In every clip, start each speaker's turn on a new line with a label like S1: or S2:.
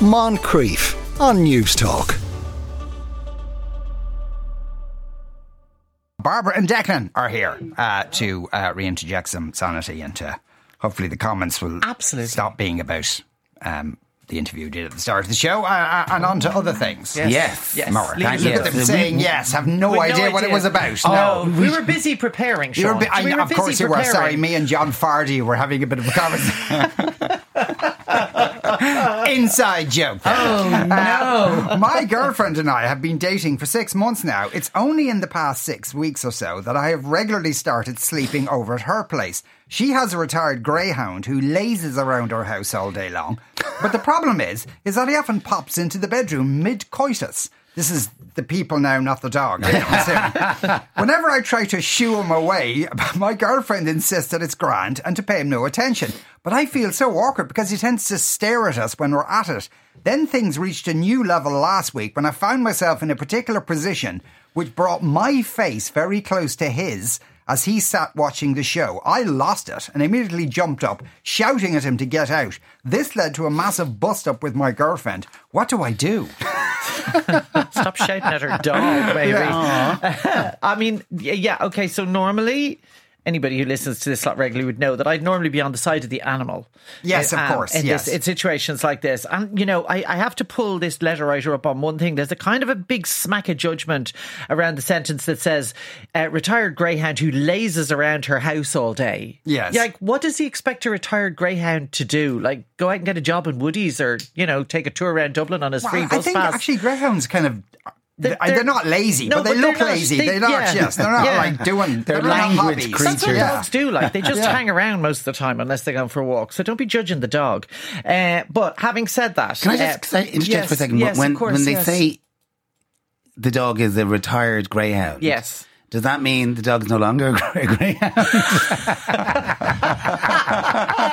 S1: Moncrieff on Newstalk.
S2: Barbara and Declan are here uh, to uh, reinterject some sanity and to hopefully the comments will
S3: Absolutely.
S2: stop being about um, the interview we did at the start of the show uh, uh, and on to other things.
S3: Yes.
S4: Yes.
S3: Yes.
S2: More.
S3: Leave
S2: Thank you. Look at
S3: them.
S2: them saying yes, have no
S3: With
S2: idea, what it was about.
S3: No,
S2: no.
S3: we were busy preparing,
S2: You were
S3: Sean.
S2: bi- I-
S3: we were
S2: of course
S3: busy
S2: you were. Sorry, me and John Fardy were having a bit of a conversation. Inside joke.
S3: Oh no!
S2: My girlfriend and I have been dating for six months now. It's only in the past six weeks or so that I have regularly started sleeping over at her place. She has a retired greyhound who lazes around our house all day long. But the problem is, is that he often pops into the bedroom mid-coitus. This is the people now, not the dog. you know, Whenever I try to shoo him away, my girlfriend insists that it's grand and to pay him no attention. But I feel so awkward because he tends to stare at us when we're at it. Then things reached a new level last week when I found myself in a particular position which brought my face very close to his as he sat watching the show. I lost it and immediately jumped up, shouting at him to get out. This led to a massive bust up with my girlfriend. What do I do?
S3: Stop shouting at her dog, baby. I mean, yeah, okay. So normally, anybody who listens to this lot regularly would know that I'd normally be on the side of the animal.
S2: Yes, of
S3: Um,
S2: course,
S3: In,
S2: yes.
S3: this, in situations like this, and you know, I, I have to pull this letter writer up on one thing. There's a kind of a big smack of judgment around the sentence that says, uh, "Retired greyhound who lazes around her house all day."
S2: Yes.
S3: Yeah, like what does he expect a retired greyhound to do? Like go out and get a job in Woodies, or you know, take a tour around Dublin on his free
S2: Well,
S3: bus
S2: I think
S3: pass?
S2: actually greyhounds kind of. They're,
S3: They're-
S2: they're not lazy,
S3: No,
S2: but they
S3: but they're
S2: look
S3: not.
S2: lazy.
S3: They-
S2: are not.
S3: yeah.
S2: Yes, they're not
S3: Yeah.
S2: like doing.
S4: They're
S2: not
S4: language
S2: hobbies.
S3: That's what
S4: creatures.
S2: Yeah.
S3: dogs do. Like they just hang around most of the time unless they go for a walk. So don't be judging the dog. Uh, but having said that,
S4: Can I just
S3: uh,
S4: say, interject
S3: yes,
S4: for a second?
S3: Yes,
S4: when
S3: course,
S4: when they
S3: yes.
S4: say the dog is a retired greyhound,
S3: Yes.
S4: does that mean the dog's no longer a greyhound?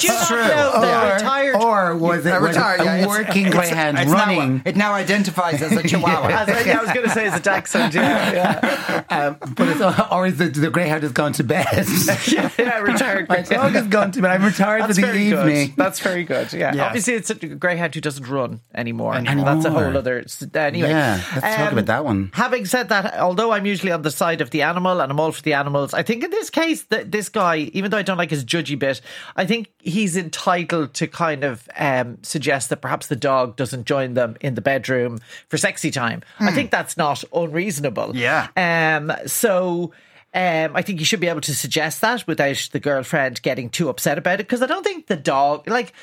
S3: did you not
S2: true.
S3: know that
S4: or,
S3: retired?
S4: or was it
S2: A
S4: was it
S2: retired, yeah,
S4: a
S2: it's-
S4: working
S2: it's-
S4: greyhound
S2: it's now-
S4: running?
S2: it now identifies as a chihuahua.
S3: As I, yeah, I was going to say it's a dachshund. Yeah, yeah.
S4: um, but it's, or is it the greyhound has gone to bed?
S3: yeah, yeah, retired.
S4: My dog has gone to bed. I'm retired
S3: That's
S4: for the evening.
S3: good. That's very good. Yeah.
S2: Yeah.
S3: Obviously, it's a greyhound who doesn't run anymore.
S4: Anymore.
S3: That's a whole other. Anyway,
S4: Yeah, let's talk
S3: Um,
S4: about that one.
S3: Having said that, although I'm usually on the side of the animal and I'm all for the animals, I think in this case that this guy, even though I don't like his judgy bit, I think he's entitled to kind of um, suggest that perhaps the dog doesn't join them in the bedroom for sexy time. I think that's not unreasonable.
S2: Yeah.
S3: Um. So. Um, I think you should be able to suggest that without the girlfriend getting too upset about it because I don't think the dog like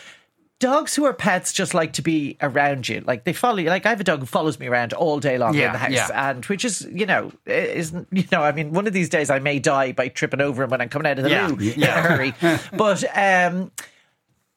S3: dogs who are pets just like to be around you. Like they follow you. Like I have a dog who follows me around all day long
S2: Yeah,
S3: in the house,
S2: yeah.
S3: and which is you know isn't you know I mean one of these days I may die by tripping over him when I'm coming out of the
S2: Yeah,
S3: loo in a hurry. but um,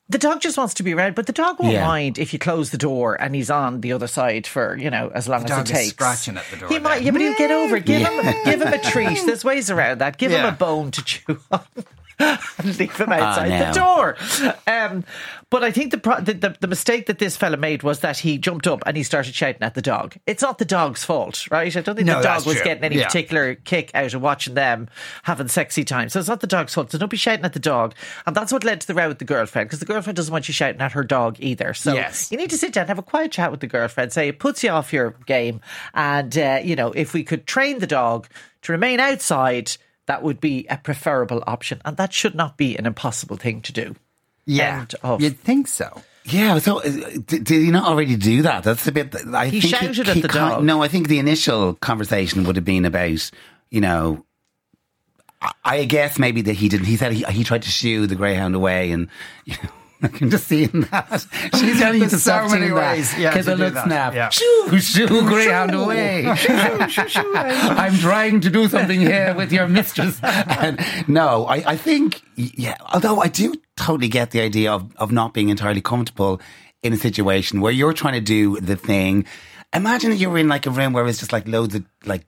S3: the dog just wants to be around, but the dog won't mind if you close the door and he's on the other side for you know as long
S2: The
S3: as it takes.
S2: scratching at the door
S3: He might,
S2: then.
S3: yeah, but he'll get over. it. Give him, give him a treat. There's ways around that. Give him a bone to chew on. and leave him outside
S4: no.
S3: the door. Um, but I think the, pro- the, the the mistake that this fella made was that he jumped up and he started shouting at the dog. It's not the dog's fault, right? I don't think
S2: No,
S3: the dog was
S2: true.
S3: getting any
S2: Yeah.
S3: particular kick out of watching them having sexy time. So it's not the dog's fault. So don't be shouting at the dog. And that's what led to the row with the girlfriend because the girlfriend doesn't want you shouting at her dog either. So
S2: Yes.
S3: you need to sit down, have a quiet chat with the girlfriend, say it puts you off your game. And, uh, you know, if we could train the dog to remain outside, that would be a preferable option. And that should not be an impossible thing to do.
S2: Yeah,
S3: of.
S2: you'd think so.
S4: Yeah, so uh, did, did he not already do that? That's a bit. I
S3: He
S4: think
S3: shouted at the
S4: ki-
S3: dog.
S4: No, I think the initial conversation would have been about, you know, I, I guess maybe that he didn't. He said he, he tried to shoo the greyhound away, and you know. I can just see that. She's telling you to
S2: so
S4: stop doing that.
S2: ways, yeah,
S4: Because
S2: to
S4: I
S2: do
S4: look
S2: that.
S4: snap.
S2: Yeah.
S4: Shoo, shoo, greyhound away. I'm trying to do something here with your mistress. And no, I, I think, yeah, although I do totally get the idea of, of not being entirely comfortable in a situation where you're trying to do the thing. Imagine if you're in like a room where it's just like loads of like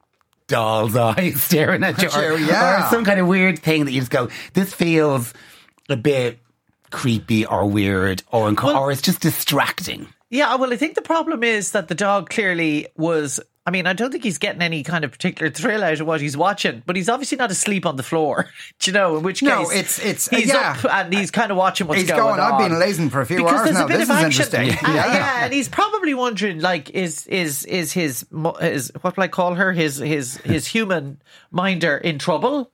S4: doll's eyes staring at you, or,
S2: yeah.
S4: or some kind of weird thing that you just go, this feels a bit creepy or weird or, unco- or it's just distracting.
S3: Yeah, well, I think the problem is that the dog clearly was. I mean, I don't think he's getting any kind of particular thrill out of what he's watching, but he's obviously not asleep on the floor. Do you know? In which case,
S2: No, it's- it's-
S3: he's
S2: yeah.
S3: up and he's kind of watching what's
S2: He's
S3: going,
S2: going,
S3: on.
S2: "I've been lazing for a few
S3: because
S2: hours
S3: there's
S2: now.
S3: A bit
S2: This
S3: of
S2: is
S3: action.
S2: interesting."
S3: Ah,
S2: Yeah.
S3: yeah, and he's probably wondering, like, is is is his his what will I call her? His his his human minder in trouble?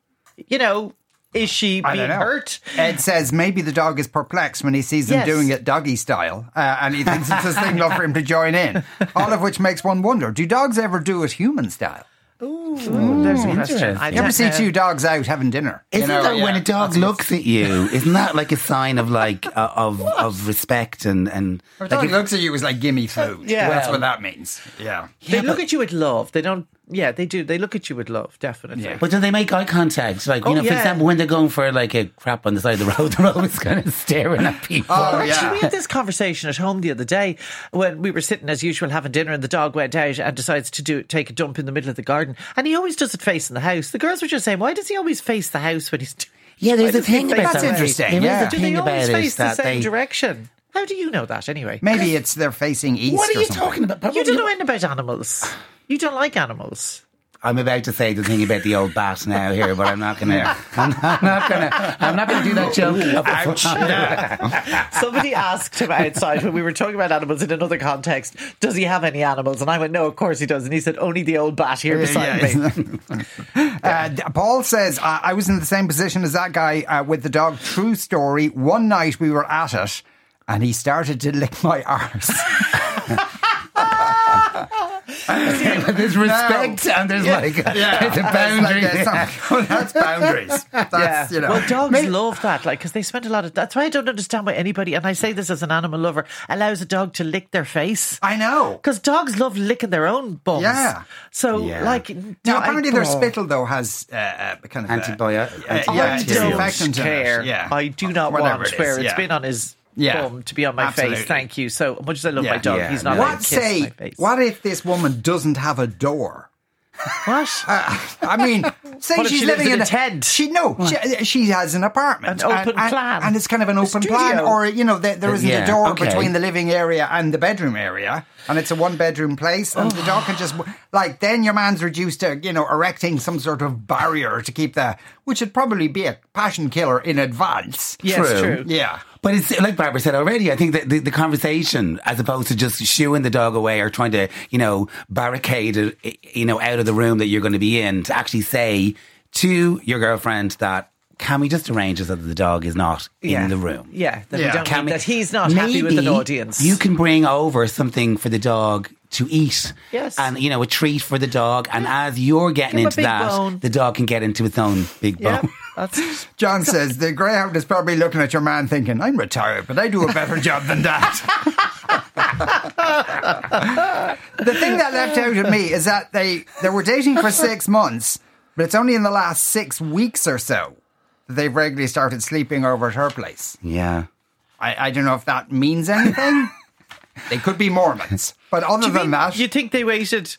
S3: You know, is she being hurt?
S2: Ed says maybe the dog is perplexed when he sees them
S3: Yes.
S2: doing it doggy style, uh, and he thinks it's a signal for him to join in. All of which makes one wonder: Do dogs ever do it human style?
S3: Ooh, there's a question.
S4: interesting.
S3: I
S2: You ever see two dogs out having dinner?
S4: Isn't
S2: know,
S4: that
S2: yeah.
S4: when a dog
S2: That's-
S4: looks at you? Isn't that like a sign of like uh, of of respect and and
S2: A
S4: like
S2: dog
S4: if-
S2: looks at you as like, "Gimme food."
S3: Yeah.
S2: that's what that means. Yeah.
S3: They look at you with love. They don't. Yeah, they do. They look at you with love. Definitely.
S2: Yeah.
S4: But do they make eye contact? Like, you
S3: Oh,
S4: know, for
S3: yeah.
S4: example, when they're going for like a crap on the side of the road, they're always kind of staring at oh, people.
S2: Oh,
S3: Actually,
S2: yeah.
S3: we had this conversation at home the other day when we were sitting as usual having dinner, and the dog went out and decides to do take a dump in the middle of the garden, and he always does it facing the house. The girls were just saying, "Why does he always face the house when he's?" doing
S4: Yeah, there's
S3: Why
S4: a thing
S3: face
S4: about
S2: That's interesting,
S4: There is
S2: yeah.
S4: a
S3: Do
S4: thing
S3: they
S4: about
S3: always
S4: it
S3: face the
S4: that
S3: same
S4: they.
S3: direction? How do you know that anyway?
S2: Maybe it's they're facing east.
S4: What are you
S2: something.
S4: talking about?
S3: You don't know anything about animals. You don't like animals.
S4: I'm about to say the thing about the old bat now here, but I'm not gonna. I'm not, not gonna. I'm not gonna do that joke.
S3: Somebody asked him outside when we were talking about animals in another context, does he have any animals? And I went, no, of course he does. And he said, only the old bat here beside
S2: Yeah,
S3: me.
S2: Uh, Paul says, I I was in the same position as that guy uh, with the dog. True story. One night we were at it and he started to lick my arse.
S4: there's respect and there's like there's a
S2: That's like,
S4: boundary.
S2: uh, some- that's boundaries. That's,
S3: Yeah.
S2: you know.
S3: well, dogs
S2: May-
S3: love that, like, because they spend a lot of. That's why I don't understand why anybody, and I say this as an animal lover, allows a dog to lick their face.
S2: I know.
S3: Because dogs love licking their own bums.
S2: Yeah.
S3: So,
S4: Yeah.
S3: like,
S2: Now,
S3: do I-
S2: apparently their
S3: Oh.
S2: spittle, though, has uh, uh, kind of... uh,
S4: Antibiotic-
S2: uh, yeah,
S3: I
S4: antibacterial.
S3: don't
S2: disinfectant in it.
S3: care.
S2: Yeah.
S3: I do not
S2: Whatever
S3: want
S2: it is,
S3: where it's
S2: yeah.
S3: been on his
S2: Yeah.
S3: bum to be on my
S2: Absolutely.
S3: face. Thank you. So much as I love
S2: Yeah.
S3: my dog,
S4: Yeah,
S3: he's not
S4: no.
S3: allowed
S2: What
S3: to kiss my
S2: say?
S3: face.
S2: What if this woman doesn't have a door?
S3: What?
S2: Uh, I mean, say
S3: What
S2: she's
S3: she
S2: living
S3: in
S2: in
S3: a tent?
S2: She no, she, uh, she has an apartment,
S3: An open
S2: and, and-
S3: plan.
S2: and it's kind of an
S3: A
S2: open plan, or you know, there, there uh, isn't
S4: Yeah,
S2: a door
S4: okay.
S2: between the living area and the bedroom area, and it's a one bedroom place, and the dog can just like then your man's reduced to you know erecting some sort of barrier to keep the, which would probably be a passion killer in advance.
S3: yes,
S4: True.
S3: true.
S2: Yeah.
S4: But it's like Barbara said already. I think that the, the conversation, as opposed to just shooing the dog away or trying to, you know, barricade it, you know, out of the room that you're going to be in, to actually say to your girlfriend that, can we just arrange so that the dog is not
S3: Yeah.
S4: in the room?
S3: Yeah, that,
S2: Yeah.
S3: We don't
S4: Can we-
S3: that he's not happy with an audience.
S4: You can bring over something for the dog to eat.
S3: Yes.
S4: And, you know, a treat for the dog. And as you're getting
S3: Give
S4: into that,
S3: bone.
S4: the dog can get into its own big
S3: yeah,
S4: bone.
S3: that's
S2: John says the greyhound is probably looking at your man thinking, "I'm retired, but I do a better job than that." the thing that left out at me is that they they were dating for six months, but it's only in the last six weeks or so that they've regularly started sleeping over at her place.
S4: Yeah.
S2: I, I don't know if that means anything. they could be Mormons, but other than
S3: mean
S2: that,
S3: you think they waited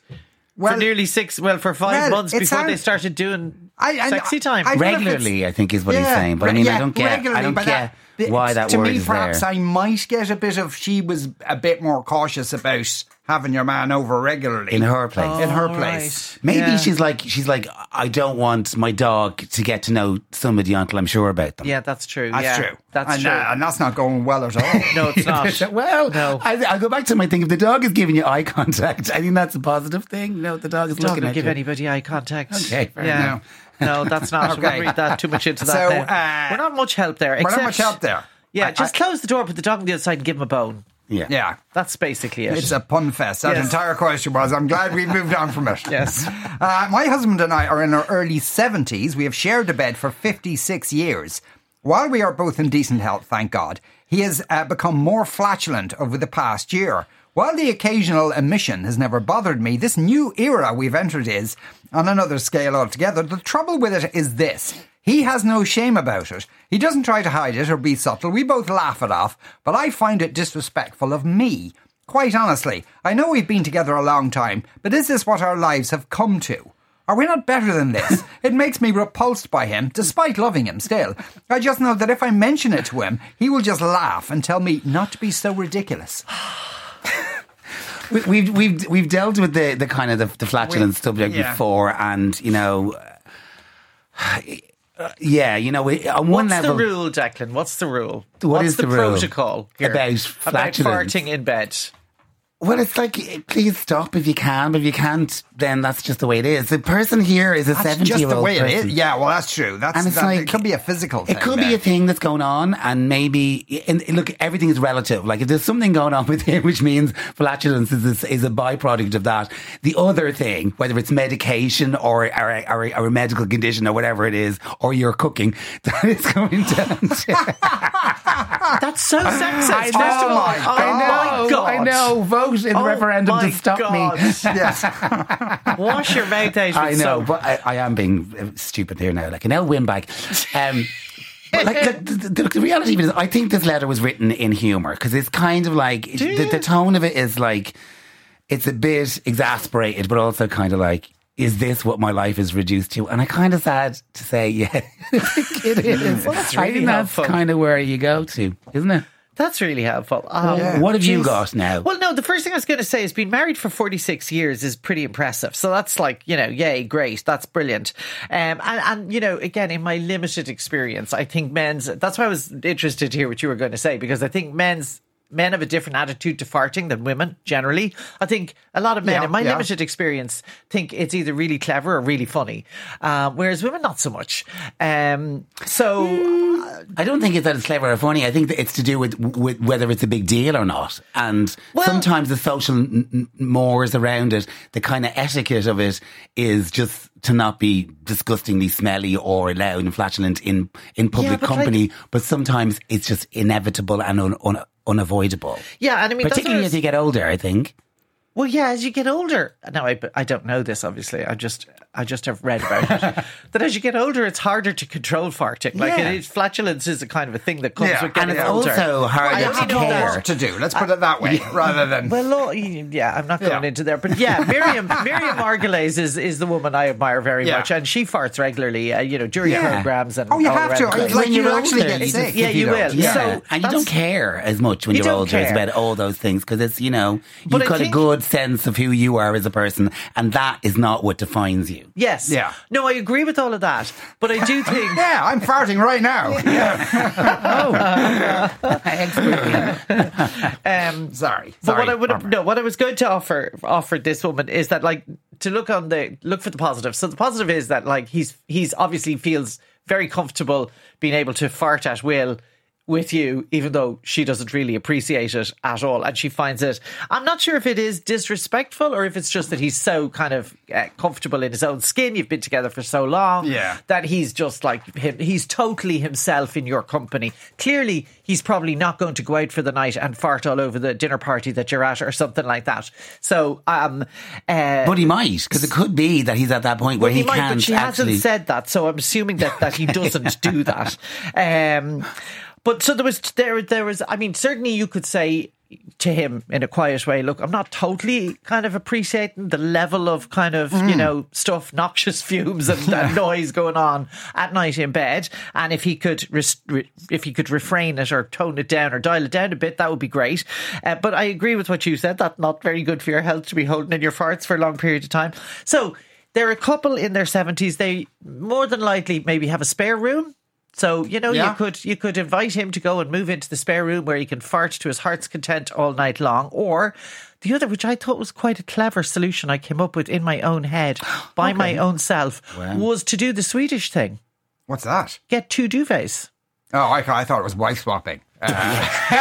S2: Well-
S3: for nearly six, well, for five
S2: Well,
S3: months before they started doing
S2: I- I-
S3: sexy time?
S2: I- don't know if it's-
S4: Regularly, I think is what he's saying. But I mean, I don't get, I don't
S2: but uh,
S4: get
S2: that-
S4: why that
S2: to
S4: word
S2: me,
S4: is
S2: perhaps
S4: there.
S2: I might get a bit of. She was a bit more cautious about having your man over regularly
S4: in her place.
S2: in her place.
S3: right.
S4: Maybe
S3: Yeah.
S4: she's like she's like I don't want my dog to get to know somebody until I'm sure about them.
S3: Yeah, that's true.
S2: That's
S3: yeah,
S2: true.
S3: That's
S2: and,
S3: true.
S2: uh, and that's not going well at all.
S3: no, it's not.
S4: well,
S3: No.
S4: I, I'll go back to my thing. If the dog is giving you eye contact, I think that's a positive thing. No, the dog is
S3: Dog
S4: looking
S3: will
S4: at
S3: give
S4: you.
S3: anybody eye contact.
S4: Okay, fair
S3: yeah.
S2: enough.
S3: No, that's not.
S2: Okay.
S3: okay. read that too much into that.
S2: So, uh,
S3: We're not much help there.
S2: We're not much help there.
S3: Yeah,
S2: I-
S3: just
S2: I-
S3: close the door, put the dog on the other side, and give him a bone.
S4: Yeah,
S2: Yeah.
S3: That's basically it.
S2: It's a pun fest. That
S3: Yes.
S2: entire question was. I'm glad we've moved on from it.
S3: Yes.
S2: Uh, my husband and I are in our early 70s. We have shared a bed for 56 years. While we are both in decent health, thank God, he has uh, become more flatulent over the past year. While the occasional emission has never bothered me, this new era we've entered is on another scale altogether. The trouble with it is this. He has no shame about it. He doesn't try to hide it or be subtle. We both laugh it off, but I find it disrespectful of me. Quite honestly, I know we've been together a long time, but is this what our lives have come to? Are we not better than this? it makes me repulsed by him, despite loving him still. I just know that if I mention it to him, he will just laugh and tell me not to be so ridiculous.
S4: we, we've we've we've dealt with the, the kind of the, the flatulence subject
S2: yeah.
S4: before, and you know, uh, uh, yeah, you know, on one
S3: What's
S4: level,
S3: the rule, Declan? What's the rule?
S4: What
S3: What's
S4: is
S3: the,
S4: the rule?
S3: protocol here?
S4: About
S3: about farting in bed?
S4: Well, it's like, please stop if you can, but if you can't, then that's just the way it is. The person here is a
S2: That's
S4: seventy
S2: just
S4: year
S2: the
S4: old
S2: way
S4: person.
S2: it is. Yeah, well, that's true. That's
S4: And it's
S2: that,
S4: like
S2: it could be a physical thing.
S4: It could be a thing that's going on, and maybe and look, everything is relative. Like if there's something going on with him, which means flatulence is a, is a byproduct of that. The other thing, whether it's medication or or, or, or a medical condition or whatever it is, or you're cooking, that is going down. To,
S3: That's so sexist.
S4: I
S3: First of all,
S2: know,
S3: oh
S2: I
S3: my
S4: know,
S3: God.
S4: I know. Vote in the
S3: Oh
S4: referendum to stop
S3: God.
S4: me.
S2: Yes.
S3: Wash your mouth out.
S4: I know,
S3: soap.
S4: but I, I am being stupid here now, like an old windbag. Um, but like the, the, the, the reality of it is, I think this letter was written in humour because it's kind of like the, the tone of it is like it's a bit exasperated, but also kind of like. Is this what my life is reduced to? And I kind of sad to say, yeah, it is.
S3: Well, that's
S4: I think that's
S3: helpful.
S4: kind of where you go to, isn't it?
S3: That's really helpful. Oh,
S2: Yeah.
S4: What have you
S3: jeez.
S4: got now?
S3: Well, no, the first thing I was going to say is being married for 46 years is pretty impressive. So that's like, you know, yay, great. That's brilliant. Um, and, and, you know, again, in my limited experience, I think men's, that's why I was interested to hear what you were going to say, because I think men's, men have a different attitude to farting than women generally. I think a lot of men,
S2: Yeah,
S3: in my
S2: yeah.
S3: limited experience, think it's either really clever or really funny, um, whereas women, not so much. Um, so.
S4: I don't think it's that it's clever or funny. I think that it's to do with, with whether it's a big deal or not. And
S3: Well-
S4: sometimes the social n- n- mores around it, the kind of etiquette of it is just to not be disgustingly smelly or loud and flatulent in, in public
S3: but like-
S4: company. but sometimes it's just inevitable and un, un, unavoidable.
S3: Yeah, and I mean, that's what I
S4: Particularly as you get older, I think.
S3: Well, yeah, as you get older. Now, I, I don't know this, obviously. I just I just have read about it. that as you get older, it's harder to control farting. Like,
S4: Yeah.
S3: it is, flatulence is a kind of a thing that comes
S2: Yeah,
S3: with getting
S4: And it's
S3: older.
S4: also harder
S3: I
S4: to care.
S2: to do. Let's put it that way, rather than.
S3: Well, yeah, I'm not going
S2: Yeah.
S3: into there, but yeah, Miriam Miriam Margolyes is, is the woman I admire very
S2: Yeah.
S3: much, and she farts regularly, uh, you know, during
S4: Yeah.
S3: programs and
S2: Oh, you have to.
S3: the.
S2: Like,
S4: When
S2: you
S4: you're
S2: actually
S4: older,
S2: get
S4: you
S2: sick.
S3: yeah,
S2: if
S3: you will.
S4: Yeah,
S3: So
S4: and you don't care as much when
S3: You
S4: you are older.
S3: Care.
S4: about all those things because it's you know you've
S3: I
S4: got a good sense of who you are as a person, and that is not what defines you.
S3: Yes.
S2: Yeah.
S3: No, I agree with all of that, but I do think.
S2: Yeah, I'm farting right now. oh.
S3: Um,
S2: Sorry.
S3: But
S2: Sorry.
S3: what I would have,
S2: Barbara.
S3: no, what I was going to offer offer this woman is that like to look on the look for the positive. So the positive is that like he's he's obviously feels very comfortable being able to fart at will with you, even though she doesn't really appreciate it at all, and she finds it. I'm not sure if it is disrespectful or if it's just that he's so kind of uh, comfortable in his own skin. You've been together for so long,
S2: Yeah.
S3: that he's just like him. He's totally himself in your company. Clearly, he's probably not going to go out for the night and fart all over the dinner party that you're at or something like that. So, um, uh,
S4: But he might, because it could be that he's at that point where he,
S3: he might,
S4: can't
S3: but she
S4: actually.
S3: hasn't said that, so I'm assuming that, that he doesn't do that. Um, but so there was there there was. I mean, certainly you could say to him in a quiet way, "Look, I'm not totally kind of appreciating the level of kind of you know stuff, noxious fumes and, and noise going on at night in bed. And if he could re- if he could refrain it or tone it down or dial it down a bit, that would be great. Uh, but I agree with what you said. That's not very good for your health to be holding in your farts for a long period of time. So they're a couple in their 70s. They more than likely maybe have a spare room. So you know
S2: Yeah.
S3: you could you could invite him to go and move into the spare room where he can fart to his heart's content all night long, or the other, which I thought was quite a clever solution, I came up with in my own head by my own self, was to do the Swedish thing:
S2: What's that?
S3: get two duvets.
S2: Oh, I, I thought it was wife swapping. Uh,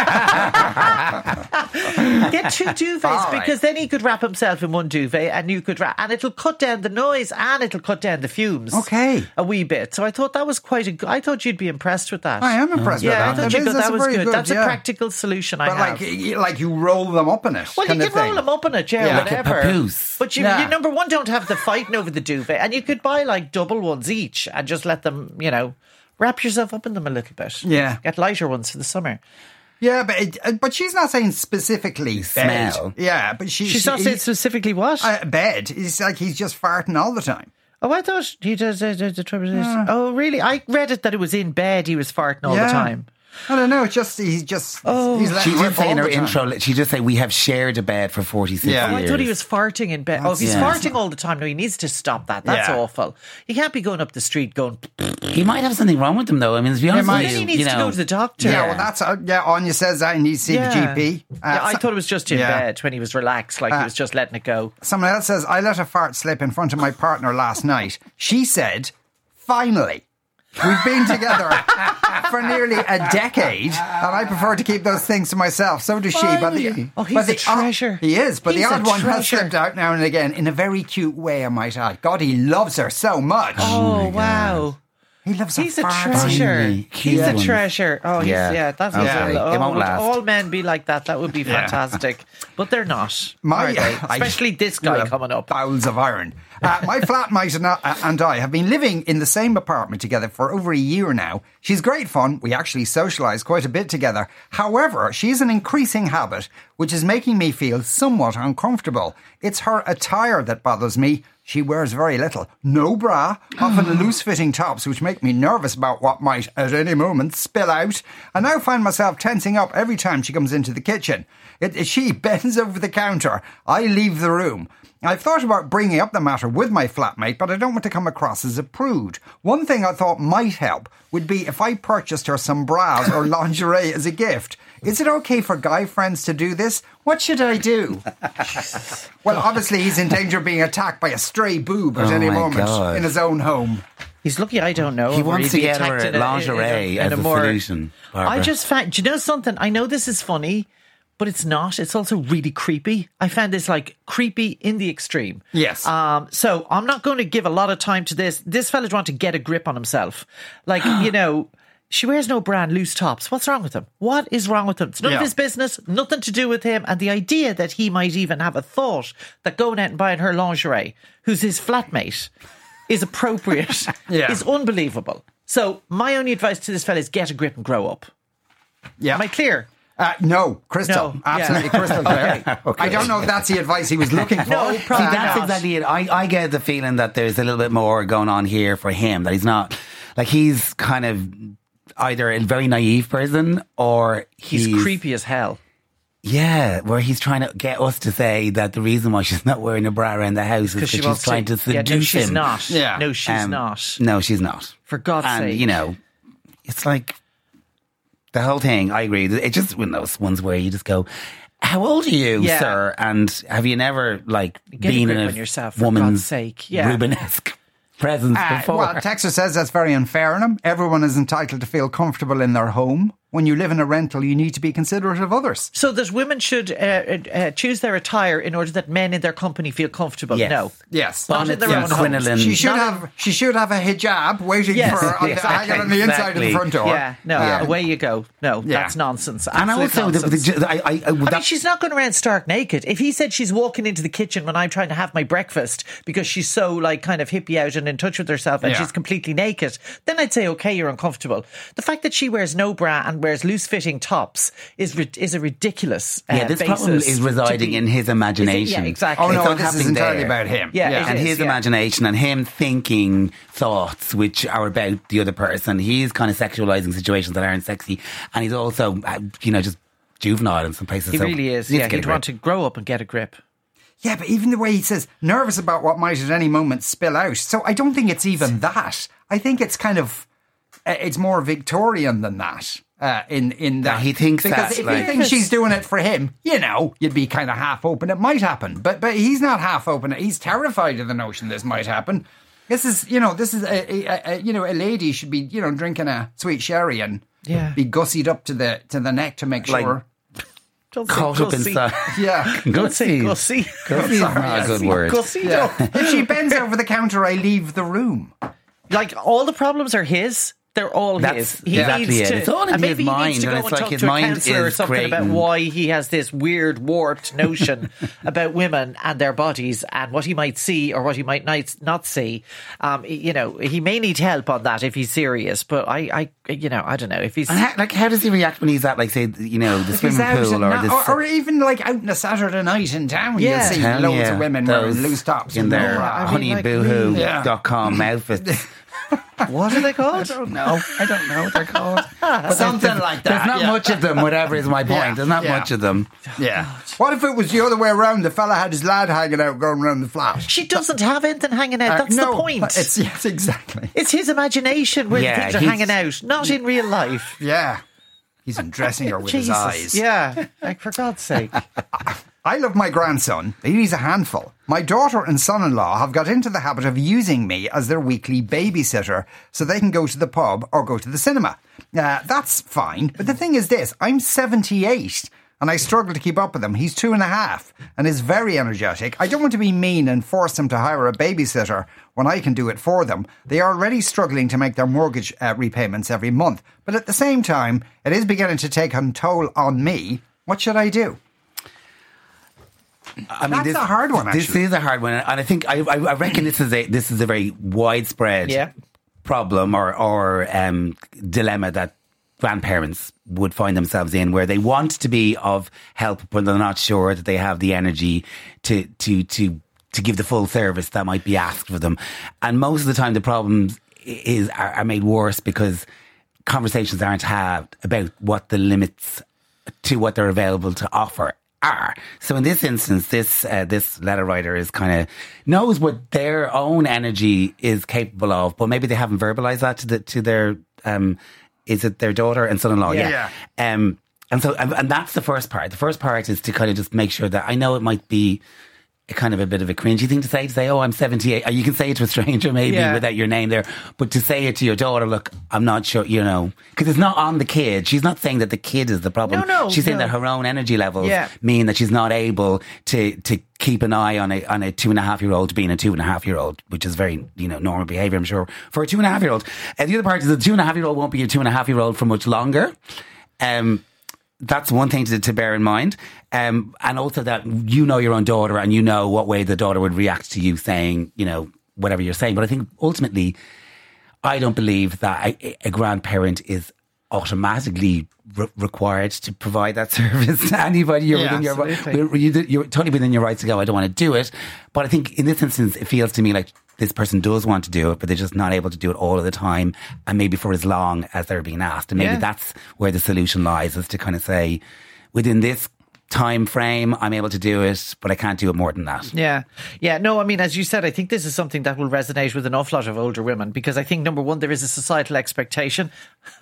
S3: Get two duvets
S2: All right.
S3: because then he could wrap himself in one duvet, and you could wrap, and it'll cut down the noise and it'll cut down the fumes.
S2: Okay.
S3: a wee bit. So I thought that was quite a good, I thought you'd be impressed with that.
S2: I am impressed
S3: Yeah, I
S2: with that.
S3: thought
S2: It
S3: you
S2: is-
S3: got, that was good.
S2: good,
S3: That's a practical solution I
S2: but
S3: have.
S2: like, you- like you roll them up in it.
S3: well, you can roll them up in a chair,
S2: Yeah.
S4: Like a
S3: whatever.
S4: papoose.
S3: But you,
S2: Yeah.
S3: you, number one, don't have the fighting over the duvet, and you could buy like double ones each and just let them, you know, wrap yourself up in them a little bit.
S2: Yeah.
S3: get lighter ones for the summer.
S2: Yeah, but it, uh, but she's not saying specifically bed.
S4: Smell.
S2: Yeah, but she,
S3: She's
S2: she,
S3: not saying specifically what.
S2: uh, bed. It's like he's just farting all the time.
S3: oh, I thought he does. Uh, the, the trouble is, oh, really? I read it that it was in bed. He was farting all the time.
S2: I don't know. It's just he's just
S3: Oh.
S2: he's
S4: She
S2: letting
S4: did
S2: rip
S4: say in her
S2: the time.
S4: intro, she did say, we have shared a bed for 46
S2: Yeah.
S3: Oh. I thought he was farting in bed. Oh, he's
S4: Yeah.
S3: farting all the time, no, he needs to stop that. That's
S2: Yeah.
S3: awful. He can't be going up the street going.
S4: He might have something wrong with him, though. I mean, to be honest
S2: might.
S4: with you,
S3: he needs
S4: you
S3: to go to the doctor.
S2: Yeah, well, that's uh, yeah. Anya says that he needs to see
S3: Yeah.
S2: the GP. Uh,
S3: yeah, I
S2: so-
S3: thought it was just in
S2: Yeah.
S3: bed when he was relaxed, like he was just letting it go.
S2: Someone else says, I let a fart slip in front of my partner last night. She said, finally. We've been together for nearly a decade, and I prefer to keep those things to myself. So does she. But the,
S3: Oh, he's
S2: but the odd-
S3: treasure.
S2: he is, but
S3: He's
S2: the odd one has
S3: treasure.
S2: slipped out now and again in a very cute way, I might add. God, he loves her so much.
S3: Oh, oh wow.
S2: He loves
S3: He's a
S2: fart.
S3: treasure. He's
S4: Cute
S3: a treasure. Oh, he's, yeah.
S4: Yeah.
S3: that's
S2: Okay.
S3: oh,
S4: It won't
S3: would
S4: last.
S3: All men be like that. That would be fantastic. But they're not.
S2: My-
S3: are they?
S2: I-
S3: Especially this guy coming up.
S2: Bowels of iron. Uh, my flatmate and I, and I have been living in the same apartment together for over a year now. She's great fun. We actually socialise quite a bit together. However, she has an increasing habit which is making me feel somewhat uncomfortable. It's her attire that bothers me. She wears very little. No bra, often loose fitting tops, which make me nervous about what might at any moment spill out. I now find myself tensing up every time she comes into the kitchen. It, she bends over the counter. I leave the room. I've thought about bringing up the matter with my flatmate, but I don't want to come across as a prude. One thing I thought might help would be if I purchased her some bras or lingerie as a gift. Is it okay for guy friends to do this? What should I do? well, obviously, he's in danger of being attacked by a stray boob at
S4: Oh
S2: any moment
S4: God.
S2: in his own home.
S3: He's lucky I don't know.
S4: He wants to get her
S3: attacked in a-
S4: lingerie
S3: in a- in
S4: as
S3: a
S4: a
S3: more-
S4: solution,
S3: I just found, do you know something? I know this is funny, but it's not. It's also really creepy. I found this like creepy in the extreme.
S2: Yes.
S3: Um, so I'm not going to give a lot of time to this. This fella's want to get a grip on himself. Like, you know, she wears no brand loose tops. What's wrong with him? What is wrong with him? It's none
S2: Yeah.
S3: of his business, nothing to do with him. And the idea that he might even have a thought that going out and buying her lingerie, who's his flatmate, is appropriate,
S2: Yeah.
S3: is unbelievable. So my only advice to this fella is get a grip and grow up.
S2: Yeah.
S3: Am I clear?
S2: Uh, no, crystal.
S3: No, yeah.
S2: Absolutely crystal clear. I don't know if that's the advice he was looking for.
S3: No,
S4: See,
S3: probably
S4: that's
S3: not.
S4: exactly it. I, I get the feeling that there's a little bit more going on here for him. That he's not like he's kind of either a very naive person or
S3: He's,
S4: he's,
S3: creepy as hell.
S4: Yeah, where he's trying to get us to say that the reason why she's not wearing a bra around the house is
S3: Because
S4: because
S3: she
S4: she's trying to,
S3: to. Yeah,
S4: seduce
S3: no, she's
S4: him.
S3: not.
S2: Yeah.
S3: No, she's
S4: Um,
S3: not.
S4: No, she's not.
S3: For God's sake.
S4: and,
S3: sake.
S4: you know, it's like the whole thing. I agree. It just one of those ones where you just go, "How old are you,
S3: Yeah.
S4: sir? And have you never like
S3: Get
S4: been
S3: grip
S4: in a
S3: on yourself, for
S4: woman's
S3: God's sake. Yeah.
S4: Rubenesque presence
S2: Uh,
S4: before?"
S2: well, Texas says that's very unfair on him. Everyone is entitled to feel comfortable in their home. When you live in a rental, you need to be considerate of others.
S3: So that women should uh, uh, uh, choose their attire in order that men in their company feel comfortable.
S4: Yes.
S3: No.
S2: Yes.
S3: Not in
S4: Bonnets
S3: their
S4: and
S3: own homes.
S2: She should
S3: Not
S2: have. She should have a hijab waiting
S3: Yes,
S2: for her on the,
S4: exactly,
S2: hanging on the inside of the front door.
S3: Yeah, no,
S2: Yeah.
S3: away you go. No,
S2: Yeah.
S3: that's nonsense.
S4: and
S3: Absolute
S4: also, the, the,
S3: nonsense.
S4: the, I, I, I,
S3: I mean,
S4: that-
S3: she's not going around stark naked. If he said she's walking into the kitchen when I'm trying to have my breakfast because she's so like kind of hippie out and in touch with herself and
S2: Yeah.
S3: she's completely naked, then I'd say okay, you're uncomfortable. The fact that she wears no bra and wears loose fitting tops is ri- is a ridiculous. Uh,
S4: yeah, this problem is residing
S3: be-
S4: in his imagination.
S3: Yeah, exactly.
S2: Oh
S4: It's
S2: no,
S4: not
S2: this is
S4: happening
S2: entirely
S4: there.
S2: about him.
S3: Yeah,
S2: yeah.
S4: and
S3: is,
S4: his
S3: yeah.
S4: imagination and him thinking thoughts which are about the other person. He's kind of sexualizing situations that aren't sexy, and he's also, uh, you know, just juvenile in some places.
S3: He
S4: So
S3: really is.
S4: he needs
S3: Yeah,
S4: to
S3: he'd want to grow up and get a grip.
S2: Yeah, but even the way he says nervous about what might at any moment spill out. So I don't think it's even that. I think it's kind of uh, it's more Victorian than that. Uh, in in that
S4: he thinks
S2: because
S4: that,
S2: if
S4: like-
S2: you think she's doing it for him, you know, you'd be kind of half open. It might happen, but but he's not half open. He's terrified of the notion this might happen. This is you know this is a, a, a you know a lady should be you know drinking a sweet sherry and
S3: Yeah.
S2: be gussied up to the to the neck to make
S4: Like-
S2: sure.
S3: Don't
S4: Caught up inside.
S2: Yeah.
S3: Don't say
S4: Gussy.
S3: gussy.
S4: Gussy is not a good word.
S3: Gussy.
S2: Yeah. if she bends over the counter, I leave the room.
S3: Like all the problems are his. They're all
S4: That's
S3: his. He
S4: exactly
S3: needs
S4: it.
S3: to,
S4: It's all in
S3: and
S4: his
S3: maybe he
S4: mind,
S3: needs to
S4: and
S3: go
S4: it's
S3: and
S4: like
S3: talk
S4: his
S3: to a
S4: mind
S3: counsellor or
S4: is
S3: something about why he has this weird, warped notion about women and their bodies and what he might see or what he might not, not see. Um, you know, he may need help on that if he's serious. But I, I, you know, I don't know if he's.
S4: And how, like, how does he react when he's at, like, say, you know, the swimming pool or
S2: not-
S4: this?
S2: or, or even like out on a Saturday night in town,
S3: Yeah.
S2: you'll see
S4: Hell
S2: loads
S4: yeah.
S2: of women
S4: Those
S2: wearing loose tops
S4: in their
S2: bra.
S3: I mean, like,
S4: honeyboohoo.com
S2: Yeah.
S4: outfits.
S3: What are they called?
S4: I don't know. I don't know what they're called. But
S2: Something like that.
S4: There's not
S2: yeah.
S4: much of them, whatever is my point.
S2: Yeah,
S4: There's not
S2: yeah.
S4: much of them.
S2: Yeah. What if it was the other way around? The fella had his lad hanging out going around the flat.
S3: She doesn't have anything hanging out.
S2: Uh,
S3: That's
S2: no,
S3: the point.
S2: It's yes, exactly.
S3: It's his imagination where
S4: Yeah,
S3: things are hanging out, not in real life.
S2: Yeah. He's undressing her with
S3: Jesus.
S2: his eyes.
S3: Yeah, like for God's sake.
S2: I love my grandson. He's a handful. My daughter and son in law have got into the habit of using me as their weekly babysitter so they can go to the pub or go to the cinema. Uh, that's fine. But the thing is this I'm 78 and I struggle to keep up with him. He's two and a half and is very energetic. I don't want to be mean and force him to hire a babysitter when I can do it for them. They are already struggling to make their mortgage uh, repayments every month. But at the same time, it is beginning to take a toll on me. What should I do?
S4: I mean,
S2: That's a hard one,
S4: This
S2: actually.
S4: is a hard one, and I think I, I I reckon this is a this is a very widespread
S3: Yeah.
S4: problem or or um, dilemma that grandparents would find themselves in, where they want to be of help, but they're not sure that they have the energy to to to to give the full service that might be asked for them, and most of the time the problems is are, are made worse because conversations aren't had about what the limits to what they're available to offer are. So in this instance, this uh, this letter writer is kind of knows what their own energy is capable of, but maybe they haven't verbalized that to the to their um, is it their daughter and son-in-law?
S3: Yeah.
S4: Yeah. Um, and so and, and that's the first part. The first part is to kind of just make sure that I know it might be. Kind of a bit of a cringy thing to say to say, "Oh, I'm 78." Uh, You can say it to a stranger maybe
S3: Yeah.
S4: without your name there, but to say it to your daughter, look, I'm not sure, you know, because it's not on the kid. She's not saying that the kid is the problem.
S3: No, no,
S4: she's saying
S3: no.
S4: that her own energy levels
S3: Yeah.
S4: mean that she's not able to to keep an eye on a on a two and a half year old being a two and a half year old, which is very you know normal behavior, I'm sure, for a two and a half year old. And the other part is the two and a half year old won't be a two and a half year old for much longer. Um, that's one thing to, to bear in mind. Um, and also that you know your own daughter and you know what way the daughter would react to you saying, you know, whatever you're saying. But I think ultimately, I don't believe that a, a grandparent is automatically re- required to provide that service to anybody. You're,
S2: Yeah,
S4: within your, you're, you're totally within your rights to go. I don't want to do it. But I think in this instance, it feels to me like this person does want to do it, but they're just not able to do it all of the time and maybe for as long as they're being asked. And maybe
S3: Yeah.
S4: that's where the solution lies is to kind of say, within this time frame, I'm able to do it, but I can't do it more than that.
S3: Yeah. Yeah. No, I mean, as you said, I think this is something that will resonate with an awful lot of older women because I think, number one, there is a societal expectation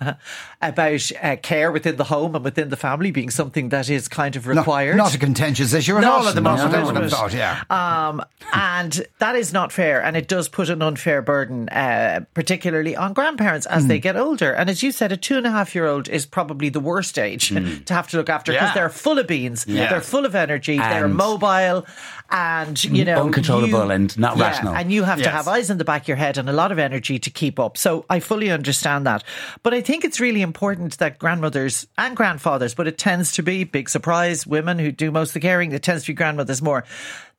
S3: about uh, care within the home and within the family being something that is kind of required.
S2: Not, a contentious issue at
S3: Not
S2: all at the
S3: no,
S2: moment. I
S3: no,
S2: would have
S3: no.
S2: thought, yeah.
S3: Um, and that is not fair. And it does put an unfair burden, uh, particularly on grandparents as
S2: Hmm.
S3: they get older. And as you said, a two and a half year old is probably the worst age to have to look after because
S2: Hmm. Yeah.
S3: they're full of beans,
S2: Yeah.
S3: they're full of energy, they're mobile, and, you know,
S4: Uncontrollable
S3: you-
S4: and not
S3: yeah,
S4: rational.
S3: And you have to have eyes in the back of your head and a lot of energy to keep up. So I fully understand that. But I think it's really important that grandmothers and grandfathers, but it tends to be big surprise women who do most of the caring, it tends to be grandmothers more.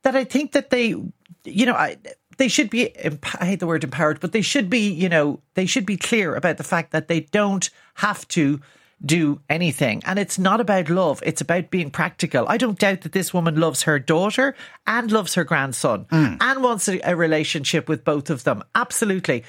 S3: That I think that they, you know, I, they should be, I hate the word empowered, but they should be, you know, they should be clear about the fact that they don't have to do anything. And it's not about love, it's about being practical. I don't doubt that this woman loves her daughter and loves her grandson mm. and wants a, a relationship with both of them. Absolutely.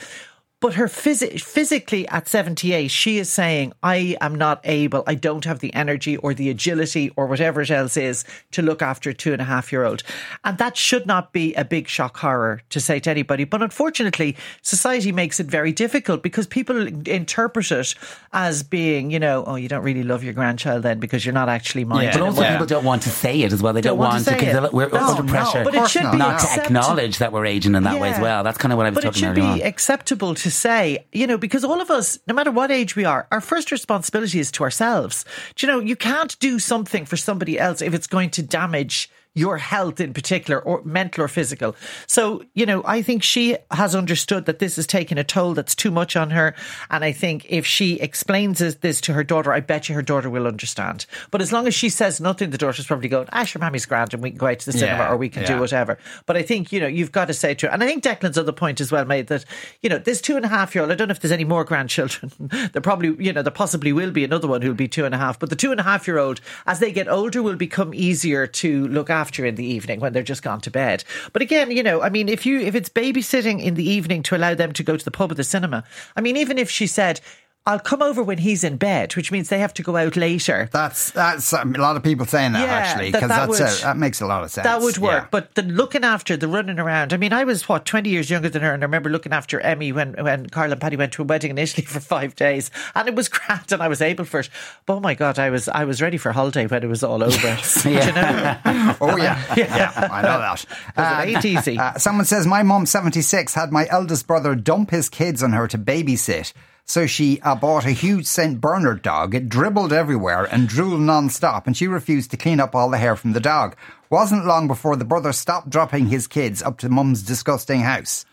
S3: But her phys- physically at 78, she is saying, I am not able, I don't have the energy or the agility or whatever it else is to look after a two and a half year old. And that should not be a big shock horror to say to anybody. But unfortunately, society makes it very difficult because people interpret it as being, you know, oh, you don't really love your grandchild then because you're not actually minding.
S4: But also,
S2: Yeah.
S4: people don't want to say it as well. They don't,
S3: Don't want
S4: want
S3: to
S4: to
S3: say
S4: because
S3: it.
S4: we're
S3: No,
S4: under
S2: no,
S4: pressure.
S2: but it
S3: should
S2: not.
S3: be
S4: not to
S3: accepted.
S4: acknowledge that we're aging in that way as well. That's kind of what I was
S3: but it should
S4: about.
S3: be
S4: on.
S3: acceptable to say, you know, because all of us, no matter what age we are, our first responsibility is to ourselves. Do you know, you can't do something for somebody else if it's going to damage your health in particular, or mental or physical. So, you know, I think she has understood that this is taking a toll that's too much on her. And I think if she explains this- to her daughter, I bet you her daughter will understand. But as long as she says nothing, the daughter's probably going, ah, sure, mommy's grand and we can go out to the cinema
S2: Yeah,
S3: or we can do whatever. But I think, you know, you've got to say to her, and I think Declan's other point as well made that, you know, this two and a half year old, I don't know if there's any more grandchildren. there probably, you know, there possibly will be another one who'll be two and a half, but the two and a half year old, as they get older, will become easier to look after after in the evening when they're just gone to bed. But again, you know, I mean, if you if it's babysitting in the evening to allow them to go to the pub or the cinema, I mean, even if she said. I'll come over when he's in bed, which means they have to go out later.
S2: That's that's um, a lot of people saying that
S3: Yeah,
S2: actually because
S3: that
S2: that's
S3: would-
S2: a, that makes a lot of sense.
S3: That would work,
S2: Yeah.
S3: but the looking after, the running around. I mean, I was what twenty years younger than her, and I remember looking after Emmy when when Carl and Paddy went to a wedding in Italy for five days, and it was grand, and I was able for it. But oh my god, I was I was ready for holiday when it was all over. Do you know,
S2: Oh yeah, yeah, I know that.
S3: it ain't easy.
S2: Uh, someone says my mom seventy six, had my eldest brother dump his kids on her to babysit. So she uh, bought a huge Saint Bernard dog. It dribbled everywhere and drooled non-stop, and she refused to clean up all the hair from the dog. Wasn't long before the brother stopped dropping his kids up to mum's disgusting house.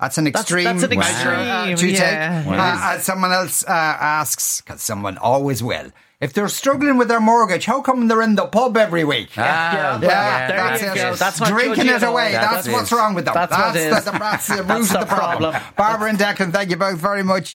S2: That's an extreme.
S3: that's an
S2: uh,
S3: extreme,
S2: to take.
S3: yeah.
S2: Uh, uh, someone else uh, asks, because someone always will. If they're struggling with their mortgage, how come they're in the pub every week?
S4: Ah,
S2: Yeah,
S3: there
S2: that's
S3: you
S2: it.
S3: go. That's
S2: Drinking
S3: judgy
S2: it
S3: at
S2: away.
S3: That's
S2: That's,
S4: it.
S2: what's wrong with them.
S3: That's what it is.
S2: The, that's the root
S3: That's
S2: of
S3: the
S2: the problem.
S3: problem.
S2: Barbara and Declan, thank you both very much.